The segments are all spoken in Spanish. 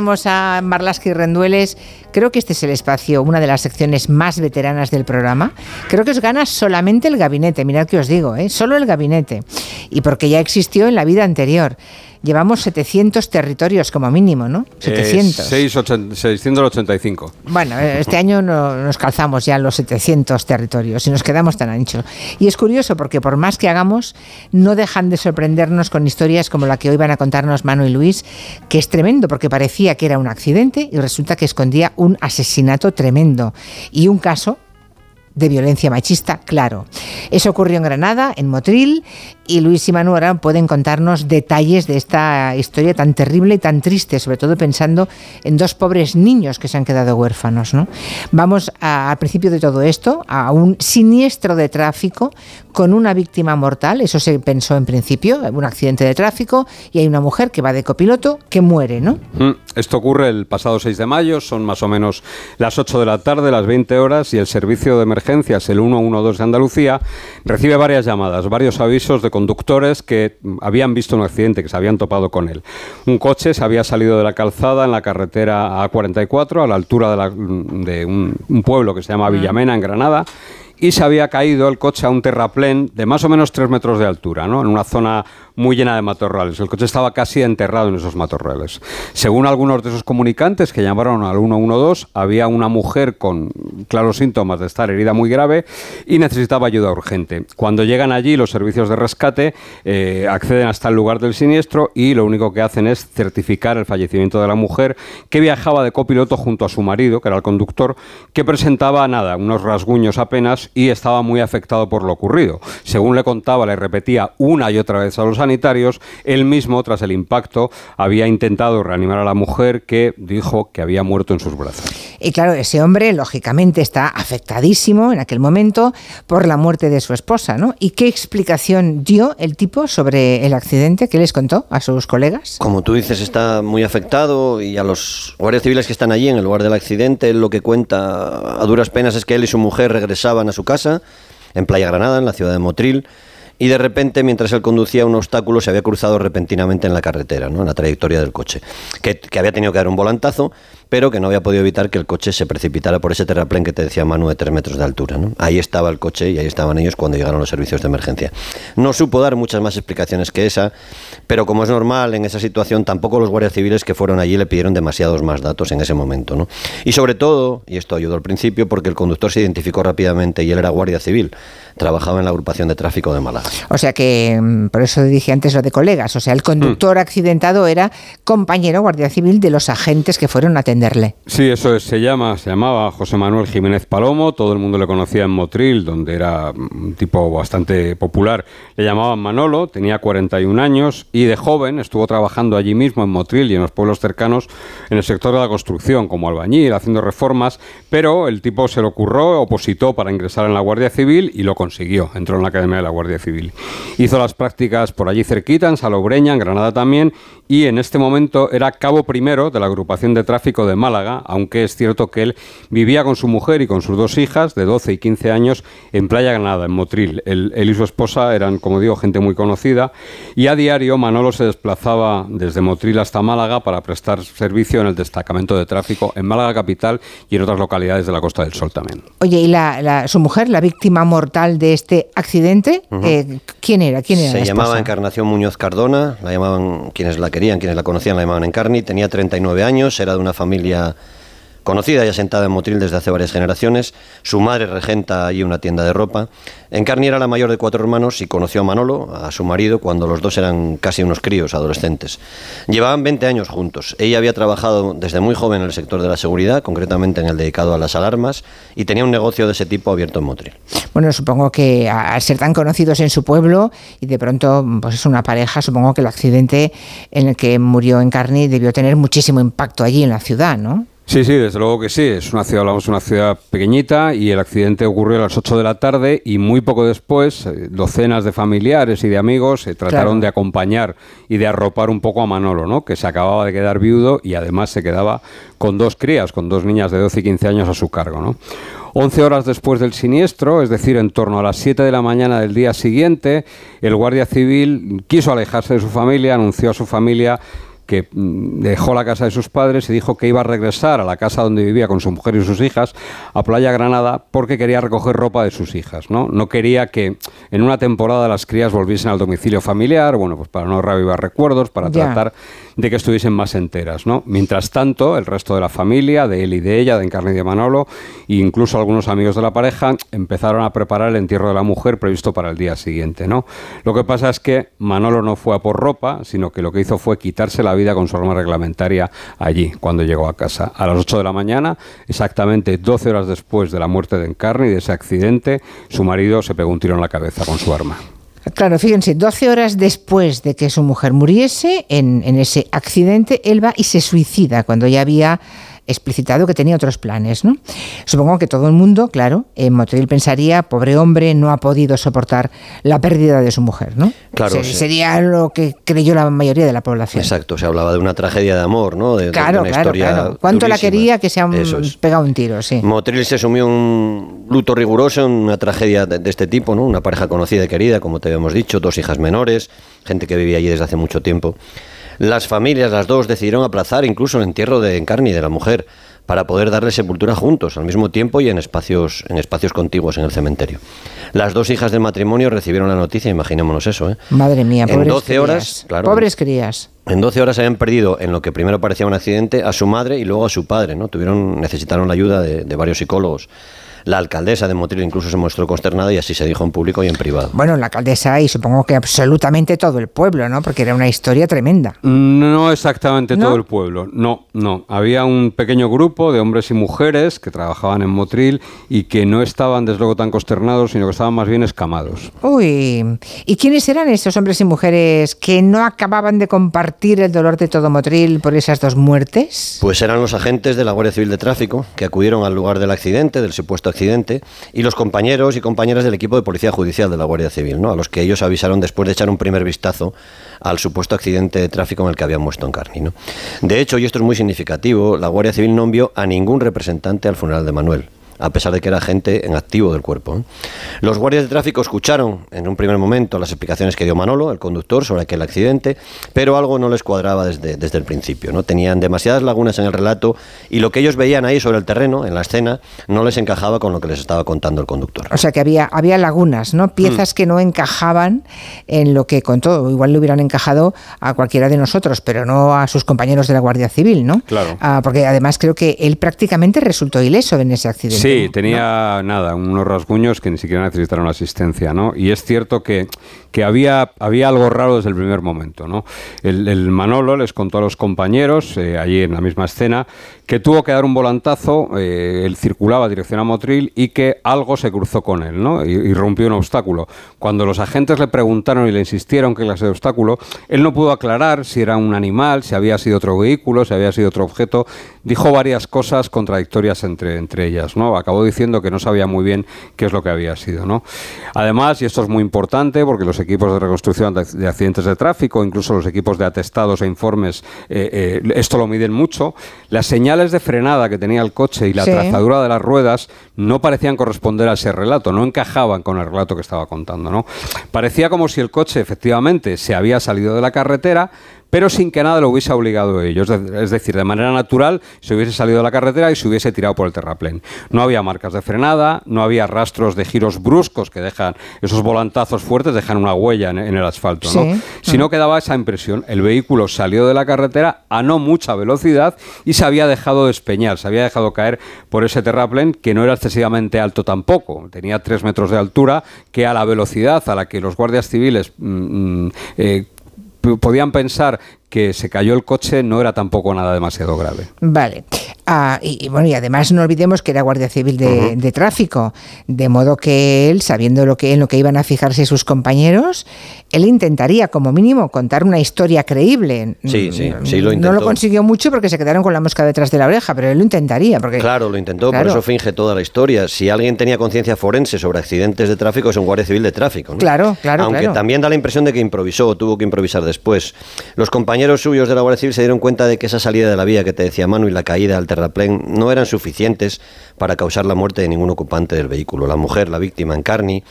tenemos a Marlaski Rendueles. Creo que este es el espacio, una de las secciones más veteranas del programa. Creo que os gana solamente el gabinete, mirad que os digo, ¿eh? solo el gabinete. Y porque ya existió en la vida anterior llevamos 700 territorios como mínimo, ¿no? 700. Eh, 685. Bueno, eh, este año nos calzamos ya los 700 territorios y nos quedamos tan anchos. Y es curioso porque por más que hagamos, no dejan de sorprendernos con historias como la que hoy van a contarnos Manu y Luis, que es tremendo porque parecía que era un accidente y resulta que escondía un asesinato tremendo. Y un caso de violencia machista, claro. Eso ocurrió en Granada, en Motril, y Luis y Manuel pueden contarnos detalles de esta historia tan terrible y tan triste, sobre todo pensando en dos pobres niños que se han quedado huérfanos. ¿no? Vamos al principio de todo esto, a un siniestro de tráfico con una víctima mortal, eso se pensó en principio, un accidente de tráfico, y hay una mujer que va de copiloto que muere, ¿no? Mm, esto ocurre el pasado 6 de mayo, son más o menos las 8 de la tarde, las 20 horas, y el servicio de emergencias, el 112 de Andalucía, recibe varias llamadas, varios avisos de conductores que habían visto un accidente, que se habían topado con él. Un coche se había salido de la calzada en la carretera A44, a la altura de, un, un pueblo que se llama Villamena, en Granada, y se había caído el coche a un terraplén de más o menos tres metros de altura, ¿no? en una zona muy llena de matorrales. El coche estaba casi enterrado en esos matorrales. Según algunos de esos comunicantes que llamaron al 112, había una mujer con claros síntomas de estar herida muy grave y necesitaba ayuda urgente. Cuando llegan allí, los servicios de rescate eh, acceden hasta el lugar del siniestro y lo único que hacen es certificar el fallecimiento de la mujer que viajaba de copiloto junto a su marido, que era el conductor, que presentaba nada, unos rasguños apenas y estaba muy afectado por lo ocurrido. Según le contaba, le repetía una y otra vez a los sanitarios, él mismo, tras el impacto, había intentado reanimar a la mujer que dijo que había muerto en sus brazos. Y claro, ese hombre, lógicamente, está afectadísimo en aquel momento por la muerte de su esposa, ¿no? ¿Y qué explicación dio el tipo sobre el accidente? ¿Qué les contó a sus colegas? Como tú dices, está muy afectado y a los guardias civiles que están allí en el lugar del accidente, lo que cuenta a duras penas es que él y su mujer regresaban a su casa en Playa Granada, en la ciudad de Motril, y de repente, mientras él conducía un obstáculo, se había cruzado repentinamente en la carretera, ¿no? en la trayectoria del coche, que, había tenido que dar un volantazo pero que no había podido evitar que el coche se precipitara por ese terraplén que te decía Manu de tres metros de altura. Ahí estaba el coche y ahí estaban ellos cuando llegaron los servicios de emergencia. No supo dar muchas más explicaciones que esa, pero como es normal en esa situación, tampoco los guardias civiles que fueron allí le pidieron demasiados más datos en ese momento. ¿no? Y sobre todo, y esto ayudó al principio, porque el conductor se identificó rápidamente y él era guardia civil trabajaba en la agrupación de tráfico de Málaga. O sea que, mm, por eso dije antes lo de colegas, o sea, el conductor mm. accidentado era compañero guardia civil de los agentes que fueron a atender Sí, eso se llama, se llamaba José Manuel Jiménez Palomo, todo el mundo le conocía en Motril, donde era un tipo bastante popular. Le llamaban Manolo, tenía 41 años y de joven estuvo trabajando allí mismo en Motril y en los pueblos cercanos en el sector de la construcción, como albañil, haciendo reformas, pero el tipo se lo ocurrió, opositó para ingresar en la Guardia Civil y lo consiguió, entró en la Academia de la Guardia Civil. Hizo las prácticas por allí cerquita, en Salobreña, en Granada también, y en este momento era cabo primero de la agrupación de tráfico de Málaga, aunque es cierto que él vivía con su mujer y con sus dos hijas de 12 y 15 años en Playa Granada, en Motril. Él, y su esposa eran, como digo, gente muy conocida y a diario Manolo se desplazaba desde Motril hasta Málaga para prestar servicio en el destacamento de tráfico en Málaga capital y en otras localidades de la Costa del Sol también. Oye, ¿y la, su mujer, la víctima mortal de este accidente, eh, quién era? ¿Quién era se llamaba Encarnación Muñoz Cardona, la llamaban quienes la querían, quienes la conocían, la llamaban Encarni, tenía 39 años, era de una familia conocida y asentada en Motril desde hace varias generaciones. Su madre regenta allí una tienda de ropa. Encarni era la mayor de cuatro hermanos y conoció a Manolo, a su marido, cuando los dos eran casi unos críos, adolescentes. Llevaban 20 años juntos. Ella había trabajado desde muy joven en el sector de la seguridad, concretamente en el dedicado a las alarmas, y tenía un negocio de ese tipo abierto en Motril. Bueno, supongo que al ser tan conocidos en su pueblo y de pronto pues es una pareja, supongo que el accidente en el que murió Encarni debió tener muchísimo impacto allí en la ciudad, ¿no? Sí, sí, desde luego que sí. Es una ciudad, hablamos de una ciudad pequeñita y el accidente ocurrió a las 8 de la tarde y muy poco después eh, docenas de familiares y de amigos se trataron de acompañar y de arropar un poco a Manolo, ¿no? Que se acababa de quedar viudo y además se quedaba con dos crías, con dos niñas de 12 y 15 años a su cargo, ¿no? 11 horas después del siniestro, es decir, en torno a las 7 de la mañana del día siguiente, el guardia civil quiso alejarse de su familia, anunció a su familia que mm, dejó la casa de sus padres y dijo que iba a regresar a la casa donde vivía con su mujer y sus hijas, a Playa Granada, porque quería recoger ropa de sus hijas. ¿no? no quería que en una temporada las crías volviesen al domicilio familiar, bueno, pues para no revivar recuerdos, para tratar de que estuviesen más enteras. ¿no? Mientras tanto, el resto de la familia, de él y de ella, de Encarni y de Manolo, e incluso algunos amigos de la pareja, empezaron a preparar el entierro de la mujer previsto para el día siguiente. ¿no? Lo que pasa es que Manolo no fue a por ropa, sino que lo que hizo fue quitarse la vida con su arma reglamentaria allí, cuando llegó a casa. A las 8 de la mañana, exactamente 12 horas después de la muerte de Encarni y de ese accidente, su marido se pegó un tiro en la cabeza con su arma. Claro, fíjense, 12 horas después de que su mujer muriese en, en ese accidente, él va y se suicida cuando ya había explicitado que tenía otros planes. ¿no? Supongo que todo el mundo, claro, en Motril pensaría, pobre hombre, no ha podido soportar la pérdida de su mujer. ¿no? Claro, Sería lo que creyó la mayoría de la población. Exacto, se hablaba de una tragedia de amor, ¿no? De, claro, una claro, historia claro. ¿Cuánto la quería que se han es. pegado un tiro? Sí. Motril se sumió en un luto riguroso en una tragedia de, de este tipo, ¿no? Una pareja conocida y querida, como te habíamos dicho, dos hijas menores, gente que vivía allí desde hace mucho tiempo. Las familias, las dos, decidieron aplazar incluso el entierro de Encarni, de la mujer, para poder darle sepultura juntos, al mismo tiempo y en espacios, en espacios contiguos en el cementerio. Las dos hijas del matrimonio recibieron la noticia, imaginémonos eso, ¿eh? Madre mía, En pobres 12 crías. horas, claro. Pobres crías. En 12 horas habían perdido en lo que primero parecía un accidente a su madre y luego a su padre, ¿no? Tuvieron, necesitaron la ayuda de, de varios psicólogos. La alcaldesa de Motril incluso se mostró consternada y así se dijo en público y en privado. Bueno, la alcaldesa y supongo que absolutamente todo el pueblo, ¿no? Porque era una historia tremenda. No exactamente ¿No? todo el pueblo, no, no. Había un pequeño grupo de hombres y mujeres que trabajaban en Motril y que no estaban desde luego tan consternados, sino que estaban más bien escamados. Uy, ¿y quiénes eran esos hombres y mujeres que no acababan de compartir el dolor de todo Motril por esas dos muertes? Pues eran los agentes de la Guardia Civil de Tráfico que acudieron al lugar del accidente, del supuesto accidente, y los compañeros y compañeras del equipo de Policía Judicial de la Guardia Civil, ¿no? a los que ellos avisaron después de echar un primer vistazo al supuesto accidente de tráfico en el que habían muerto en Carni. ¿no? De hecho, y esto es muy significativo, la Guardia Civil no envió a ningún representante al funeral de Manuel a pesar de que era gente en activo del cuerpo. ¿eh? Los guardias de tráfico escucharon en un primer momento las explicaciones que dio Manolo, el conductor, sobre aquel accidente, pero algo no les cuadraba desde, desde el principio. ¿no? Tenían demasiadas lagunas en el relato y lo que ellos veían ahí sobre el terreno, en la escena, no les encajaba con lo que les estaba contando el conductor. O sea que había, había lagunas, ¿no? Piezas que no encajaban en lo que contó. Igual le hubieran encajado a cualquiera de nosotros, pero no a sus compañeros de la Guardia Civil, ¿no? Claro. Ah, porque además creo que él prácticamente resultó ileso en ese accidente. Sí, ¿no? tenía nada, unos rasguños que ni siquiera necesitaron asistencia, ¿no? Y es cierto que, que había, había algo raro desde el primer momento, ¿no? El, el Manolo les contó a los compañeros, eh, allí en la misma escena, que tuvo que dar un volantazo, eh, él circulaba dirección a Motril y que algo se cruzó con él, ¿no? Y, y rompió un obstáculo. Cuando los agentes le preguntaron y le insistieron qué clase de obstáculo, él no pudo aclarar si era un animal, si había sido otro vehículo, si había sido otro objeto. Dijo varias cosas contradictorias entre, entre ellas, ¿no? Acabó diciendo que no sabía muy bien qué es lo que había sido, ¿no? Además, y esto es muy importante porque los equipos de reconstrucción de, de accidentes de tráfico, incluso los equipos de atestados e informes, eh, eh, esto lo miden mucho, las señales de frenada que tenía el coche y la Sí. trazadura de las ruedas no parecían corresponder a ese relato, no encajaban con el relato que estaba contando, ¿no? Parecía como si el coche efectivamente se había salido de la carretera, pero sin que nada lo hubiese obligado a ello. Es de- Es decir, de manera natural se hubiese salido de la carretera y se hubiese tirado por el terraplén. No había marcas de frenada, no había rastros de giros bruscos que dejan, esos volantazos fuertes dejan una huella en, en el asfalto, ¿no? Sí. Sino que daba esa impresión. El vehículo salió de la carretera a no mucha velocidad y se había dejado despeñar, se había dejado caer por ese terraplén que no era excesivamente alto tampoco. Tenía tres metros de altura que a la velocidad a la que los guardias civiles mm, mm, eh, podían pensar que se cayó el coche no era tampoco nada demasiado grave. Vale. Ah, y, y bueno, y además no olvidemos que era Guardia Civil de, de Tráfico, de modo que él, sabiendo lo que, en lo que iban a fijarse sus compañeros, él intentaría, como mínimo, contar una historia creíble. Sí, sí, sí, lo No intentó. lo consiguió mucho porque se quedaron con la mosca detrás de la oreja, pero él lo intentaría. Porque, Claro, lo intentó, Claro. por eso finge toda la historia. Si alguien tenía conciencia forense sobre accidentes de tráfico, es un guardia civil de tráfico. ¿no? Claro, claro, Aunque claro. también da la impresión de que improvisó tuvo que improvisar después. Los compañeros suyos de la Guardia Civil se dieron cuenta de que esa salida de la vía que te decía Manu y la caída al terraplén no eran suficientes para causar la muerte de ningún ocupante del vehículo. La mujer, la víctima, Encarni,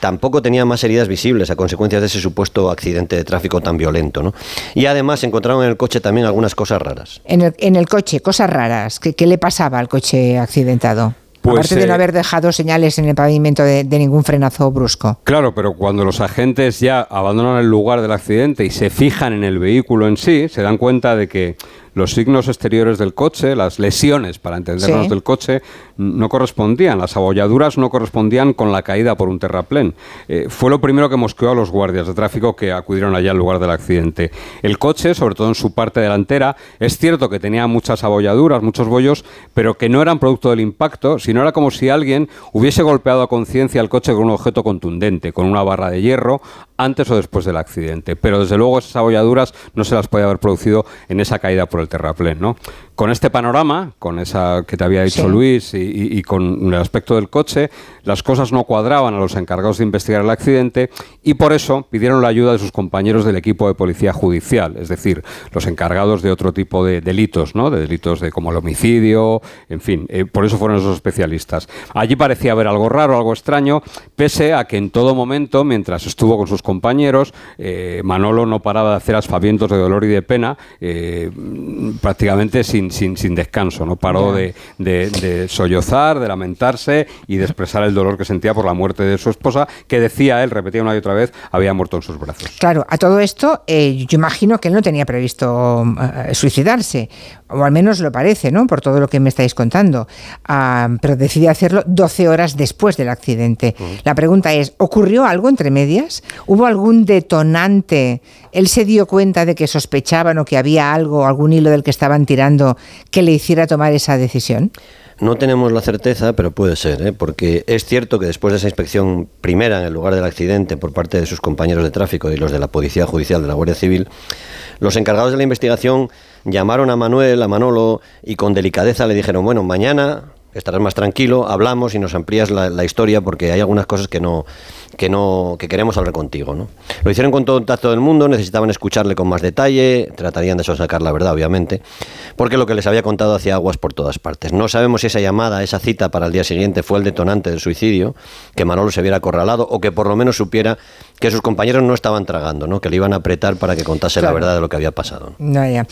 tampoco tenía más heridas visibles a consecuencia de ese supuesto accidente de tráfico tan violento. ¿no? Y además encontraron en el coche también algunas cosas raras. En el, en el coche, cosas raras. ¿Qué, ¿Qué, le pasaba al coche accidentado? Pues, Aparte de no eh, haber dejado señales en el pavimento de, de, ningún frenazo brusco. Claro, pero cuando los agentes ya abandonan el lugar del accidente y se fijan en el vehículo en sí, se dan cuenta de que los signos exteriores del coche, las lesiones, para entendernos, sí. del coche, no correspondían. Las abolladuras no correspondían con la caída por un terraplén. Eh, fue lo primero que mosqueó a los guardias de tráfico que acudieron allá al lugar del accidente. El coche, sobre todo en su parte delantera, es cierto que tenía muchas abolladuras, muchos bollos, pero que no eran producto del impacto, sino era como si alguien hubiese golpeado a conciencia el coche con un objeto contundente, con una barra de hierro, antes o después del accidente. Pero desde luego esas abolladuras no se las podía haber producido en esa caída por el terraplén, ¿no? Con este panorama, con esa que te había dicho sí. Luis y, y, y, con el aspecto del coche, las cosas no cuadraban a los encargados de investigar el accidente y por eso pidieron la ayuda de sus compañeros del equipo de policía judicial, es decir, los encargados de otro tipo de delitos, ¿no? De delitos de como el homicidio, en fin, eh, por eso fueron esos especialistas. Allí parecía haber algo raro, algo extraño, pese a que en todo momento, mientras estuvo con sus compañeros, eh, Manolo no paraba de hacer aspavientos de dolor y de pena, eh, prácticamente sin, sin, sin, descanso, no paró de, de, de, sollozar, de lamentarse y de expresar el dolor que sentía por la muerte de su esposa, que decía él, repetía una y otra vez, había muerto en sus brazos. Claro, a todo esto eh, yo imagino que él no tenía previsto uh, suicidarse, o al menos lo parece, ¿no? Por todo lo que me estáis contando, uh, pero decide hacerlo 12 horas después del accidente. Uh -huh. La pregunta es, ¿ocurrió algo entre medias? ¿Hubo algún detonante? ¿Él se dio cuenta de que sospechaban o que había algo, algún del que estaban tirando que le hiciera tomar esa decisión? No tenemos la certeza, pero puede ser, ¿eh? porque es cierto que después de esa inspección primera en el lugar del accidente por parte de sus compañeros de tráfico y los de la Policía Judicial de la Guardia Civil, los encargados de la investigación llamaron a Manuel, a Manolo, y con delicadeza le dijeron, bueno, mañana estarás más tranquilo, hablamos y nos amplías la, la historia porque hay algunas cosas que no, que no que queremos hablar contigo, ¿no? Lo hicieron con todo el tacto del mundo, necesitaban escucharle con más detalle, tratarían de sacar la verdad, obviamente, porque lo que les había contado hacía aguas por todas partes. No sabemos si esa llamada, esa cita para el día siguiente fue el detonante del suicidio, que Manolo se viera acorralado o que por lo menos supiera que sus compañeros no estaban tragando, ¿no? Que le iban a apretar para que contase claro. la verdad de lo que había pasado. No, ya.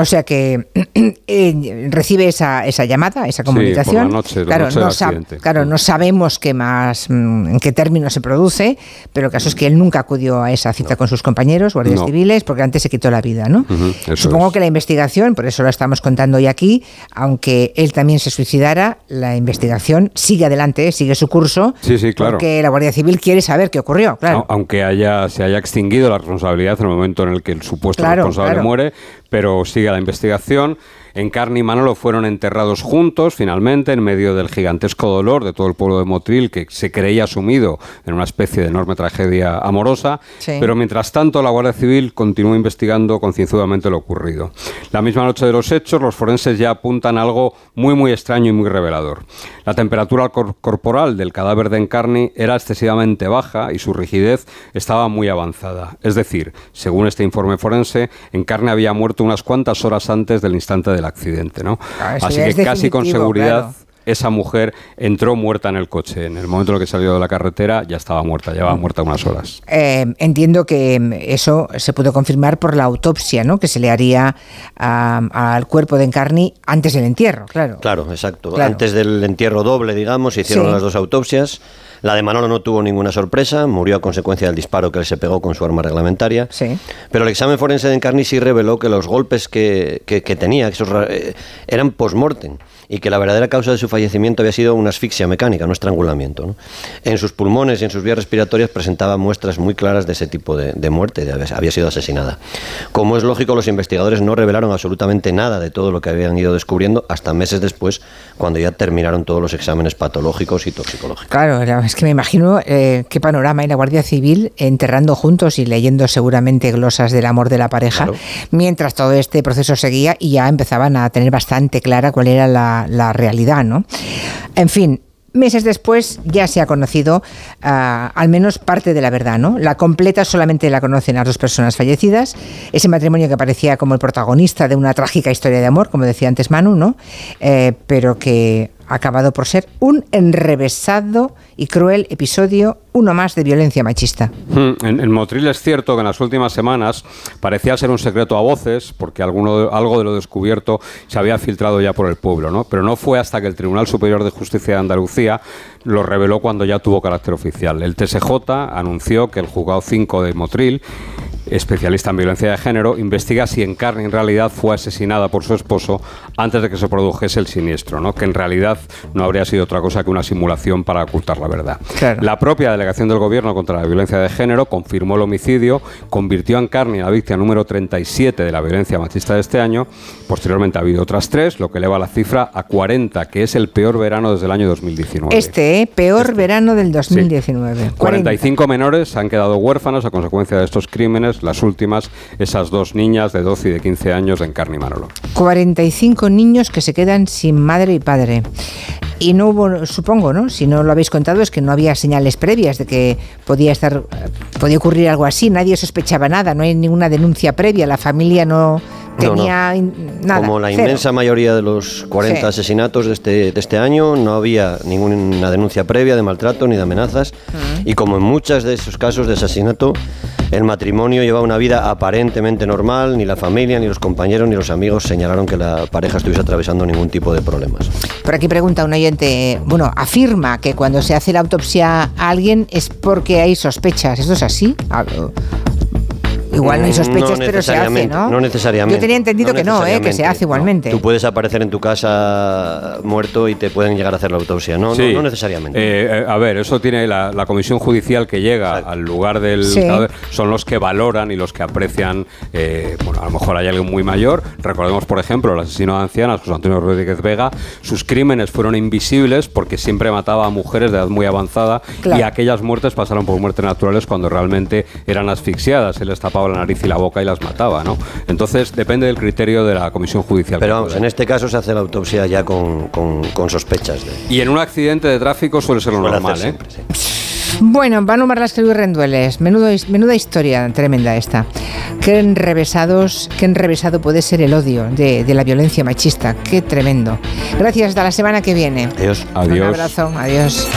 O sea que eh, recibe esa, esa, llamada, esa comunicación. Sí, por la noche, la claro, noche no claro, no sabemos qué más, mm, en qué términos se produce, pero el caso es que él nunca acudió a esa cita no. con sus compañeros, guardias no. civiles, porque antes se quitó la vida, ¿no? Uh -huh, Supongo es. que la investigación, por eso lo estamos contando hoy aquí, aunque él también se suicidara, la investigación sigue adelante, sigue su curso, sí, sí, claro. porque la Guardia Civil quiere saber qué ocurrió, claro. Aunque haya, se haya extinguido la responsabilidad en el momento en el que el supuesto claro, responsable muere, pero sigue la investigación. Encarni y Manolo fueron enterrados juntos, finalmente, en medio del gigantesco dolor de todo el pueblo de Motril, que se creía sumido en una especie de enorme tragedia amorosa. Sí. Pero mientras tanto, la Guardia Civil continuó investigando concienzudamente lo ocurrido. La misma noche de los hechos, los forenses ya apuntan a algo muy, muy extraño y muy revelador. La temperatura cor corporal del cadáver de Encarni era excesivamente baja y su rigidez estaba muy avanzada. Es decir, según este informe forense, Encarni había muerto unas cuantas horas antes del instante del accidente, ¿no? Ah, Así que casi con seguridad claro. esa mujer entró muerta en el coche. En el momento en el que salió de la carretera ya estaba muerta, llevaba Mm. muerta unas horas. Eh, entiendo que eso se pudo confirmar por la autopsia, ¿no? Que se le haría al cuerpo de Encarni antes del entierro, claro. Claro, exacto. Claro. Antes del entierro doble, digamos, se hicieron sí. las dos autopsias. La de Manolo no tuvo ninguna sorpresa, murió a consecuencia del disparo que él se pegó con su arma reglamentaria. Sí. Pero el examen forense de Encarni sí reveló que los golpes que, que, que tenía esos, eh, eran post-mortem y que la verdadera causa de su fallecimiento había sido una asfixia mecánica, un estrangulamiento. ¿no? En sus pulmones y en sus vías respiratorias presentaba muestras muy claras de ese tipo de, de muerte, de, había sido asesinada. Como es lógico, los investigadores no revelaron absolutamente nada de todo lo que habían ido descubriendo hasta meses después, cuando ya terminaron todos los exámenes patológicos y toxicológicos. Claro, es que me imagino eh, qué panorama y la Guardia Civil enterrando juntos y leyendo seguramente glosas del amor de la pareja, claro. mientras todo este proceso seguía y ya empezaban a tener bastante clara cuál era la la, realidad, ¿no? En fin, Meses después ya se ha conocido uh, al menos parte de la verdad, ¿no? La completa solamente la conocen las dos personas fallecidas. Ese matrimonio que parecía como el protagonista de una trágica historia de amor, como decía antes Manu, ¿no? Eh, pero que ha acabado por ser un enrevesado y cruel episodio, uno más de violencia machista. Hmm, en, Motril es cierto que en las últimas semanas parecía ser un secreto a voces, porque alguno, algo de lo descubierto se había filtrado ya por el pueblo, ¿no? Pero no fue hasta que el Tribunal Superior de Justicia de Andalucía lo reveló cuando ya tuvo carácter oficial. El TSJ anunció que el juzgado 5 de Motril especialista en violencia de género, investiga si Encarni en realidad fue asesinada por su esposo antes de que se produjese el siniestro, ¿no? que en realidad no habría sido otra cosa que una simulación para ocultar la verdad. La propia delegación del gobierno contra la violencia de género confirmó el homicidio, convirtió a Encarni en la víctima número 37 de la violencia machista de este año, posteriormente ha habido otras tres, lo que eleva la cifra a 40, que es el peor verano desde el año 2019. Este, ¿eh? peor este. verano del 2019. 45 menores han quedado huérfanos a consecuencia de estos crímenes las últimas, esas dos niñas de 12 y de 15 años de Encarni Manolo. 45 niños que se quedan sin madre y padre. Y no hubo, supongo, ¿no? Si no lo habéis contado, es que no había señales previas de que podía estar, podía ocurrir algo así. Nadie sospechaba nada, no hay ninguna denuncia previa. La familia no tenía nada. Como la inmensa mayoría de los 40 asesinatos de este, de este año, no había ninguna denuncia previa de maltrato ni de amenazas. Y como en muchos de esos casos de asesinato, el matrimonio lleva una vida aparentemente normal, ni la familia, ni los compañeros, ni los amigos señalaron que la pareja estuviese atravesando ningún tipo de problemas. Por aquí pregunta un oyente, bueno, afirma que cuando se hace la autopsia a alguien es porque hay sospechas. ¿Esto es así? Igual no hay sospechas, pero se hace, ¿no? No necesariamente. Yo tenía entendido que no, ¿eh? que se hace igualmente. Tú puedes aparecer en tu casa muerto y te pueden llegar a hacer la autopsia. No, no, necesariamente. Eh, a ver, eso tiene la, comisión judicial que llega al lugar del son los que valoran y los que aprecian. Eh, bueno, a lo mejor hay alguien muy mayor. Recordemos, por ejemplo, el asesino de ancianas, José Antonio Rodríguez Vega. Sus crímenes fueron invisibles porque siempre mataba a mujeres de edad muy avanzada y aquellas muertes pasaron por muertes naturales cuando realmente eran asfixiadas. Él estaba la nariz y la boca y las mataba, ¿no? Entonces depende del criterio de la comisión judicial. Pero vamos, en este caso se hace la autopsia ya con, con, sospechas. De... Y en un accidente de tráfico suele ser lo normal, ¿eh? Bueno, Bueno, Van las y Rendueles, Menudo, menuda historia tremenda esta. Qué enrevesados, qué enrevesado puede ser el odio de, de la violencia machista. Qué tremendo. Gracias, hasta la semana que viene. Adiós. Adiós. Un abrazo, adiós.